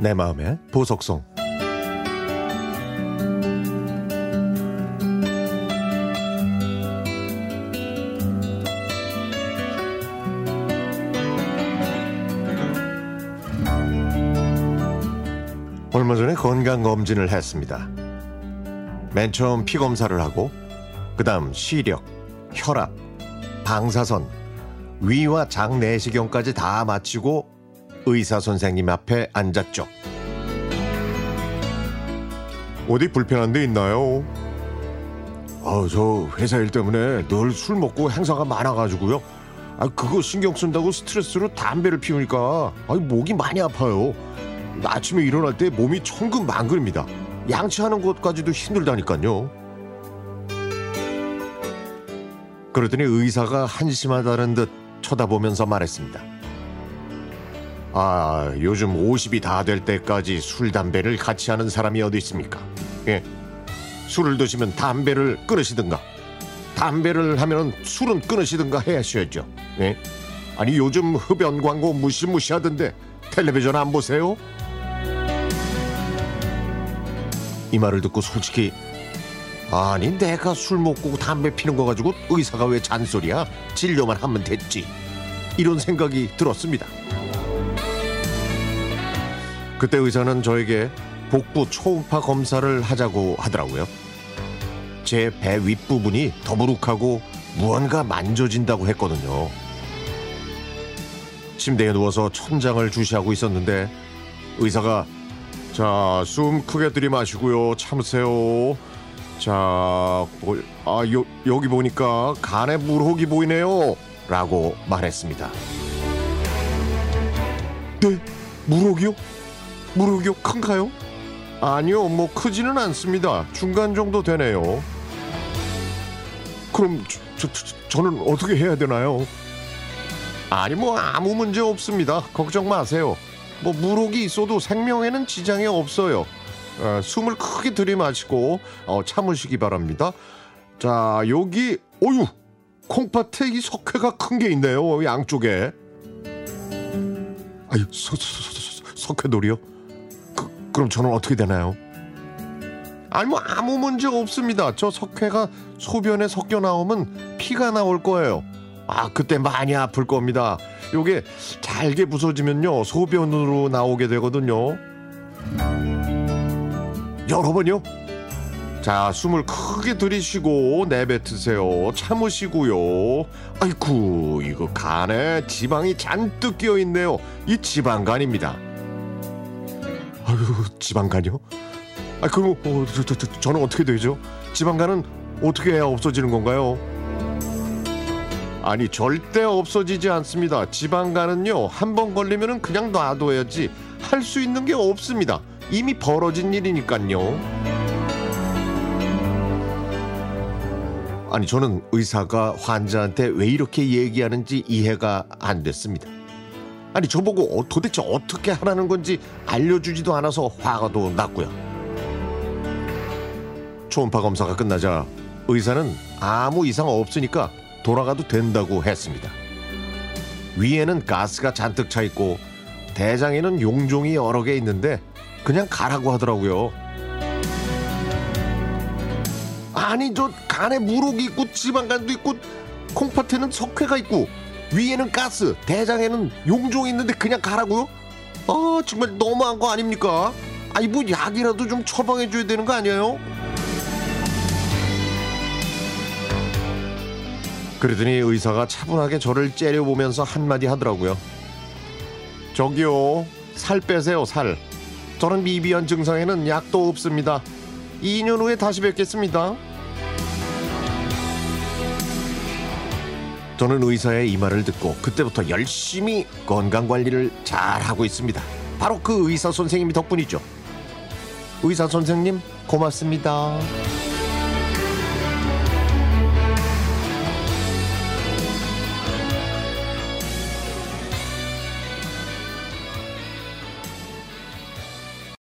내 마음의 보석송 얼마 전에 건강검진을 했습니다. 맨 처음 피 검사를 하고 그 다음 시력, 혈압, 방사선, 위와 장 내시경까지 다 마치고 의사 선생님 앞에 앉았죠. 어디 불편한 데 있나요? 아, 저 회사 일 때문에 늘 술 먹고 행사가 많아가지고요. 아, 그거 신경 쓴다고 스트레스로 담배를 피우니까 아, 목이 많이 아파요. 아침에 일어날 때 몸이 천근만근입니다. 양치하는 것까지도 힘들다니까요. 그러더니 의사가 한심하다는 듯 쳐다보면서 말했습니다. 아, 요즘 50이 다 될 때까지 술, 담배를 같이 하는 사람이 어디 있습니까? 예. 술을 드시면 담배를 끊으시든가, 담배를 하면 술은 끊으시든가 해야셔야죠. 예. 아니, 요즘 흡연 광고 무시무시하던데 텔레비전 안 보세요? 이 말을 듣고 솔직히 아니 내가 술 먹고 담배 피는 거 가지고 의사가 왜 잔소리야 진료만 하면 됐지 이런 생각이 들었습니다 그때 의사는 저에게 복부 초음파 검사를 하자고 하더라고요 제 배 윗부분이 더부룩하고 무언가 만져진다고 했거든요 침대에 누워서 천장을 주시하고 있었는데 의사가 자, 숨 크게 들이마시고요. 참으세요. 자, 뭐, 아, 요, 여기 보니까 간에 물혹이 보이네요. 라고 말했습니다. 네? 물혹이요? 물혹이요? 큰가요? 아니요, 뭐 크지는 않습니다. 중간 정도 되네요. 그럼 저, 저, 저 는 어떻게 해야 되나요? 아니, 뭐 아무 문제 없습니다. 걱정 마세요. 뭐 무록이 있어도 생명에는 지장이 없어요. 어, 숨을 크게 들이마시고 어, 참으시기 바랍니다. 자 여기 어유 콩팥에 이 석회가 큰 게 있네요 양쪽에. 아유 서, 서, 서, 석회돌이요? 그, 그럼 저는 어떻게 되나요? 아니 뭐 아무 문제 없습니다. 저 석회가 소변에 섞여 나오면 피가 나올 거예요. 아 그때 많이 아플 겁니다. 요게 잘게 부서지면요 소변으로 나오게 되거든요. 여러 번요. 자 숨을 크게 들이쉬고 내뱉으세요. 참으시고요. 아이쿠 이거 간에 지방이 잔뜩 끼어 있네요. 이 지방간입니다. 아유 지방간이요? 아 그럼 어, 저, 저, 저, 저는 어떻게 되죠? 지방간은 어떻게 해야 없어지는 건가요? 아니 절대 없어지지 않습니다. 지방간은요 한 번 걸리면은 그냥 놔둬야지 할 수 있는 게 없습니다. 이미 벌어진 일이니까요. 아니 저는 의사가 환자한테 왜 이렇게 얘기하는지 이해가 안 됐습니다. 아니 저보고 어, 도대체 어떻게 하라는 건지 알려주지도 않아서 화가 도 났고요. 초음파 검사가 끝나자 의사는 아무 이상 없으니까 돌아가도 된다고 했습니다. 위에는 가스가 잔뜩 차 있고 대장에는 용종이 여러 개 있는데 그냥 가라고 하더라고요. 아니 저 간에 무록이 있고 지방간도 있고 콩팥에는 석회가 있고 위에는 가스 대장에는 용종이 있는데 그냥 가라고요? 아 정말 너무한 거 아닙니까? 아니 뭐 약이라도 좀 처방해 줘야 되는 거 아니에요? 그러더니 의사가 차분하게 저를 째려보면서 한마디 하더라고요. 저기요, 살 빼세요, 살. 저는 미비한 증상에는 약도 없습니다. 2년 후에 다시 뵙겠습니다. 저는 의사의 이 말을 듣고 그때부터 열심히 건강 관리를 잘 하고 있습니다. 바로 그 의사 선생님이 덕분이죠. 의사 선생님, 고맙습니다.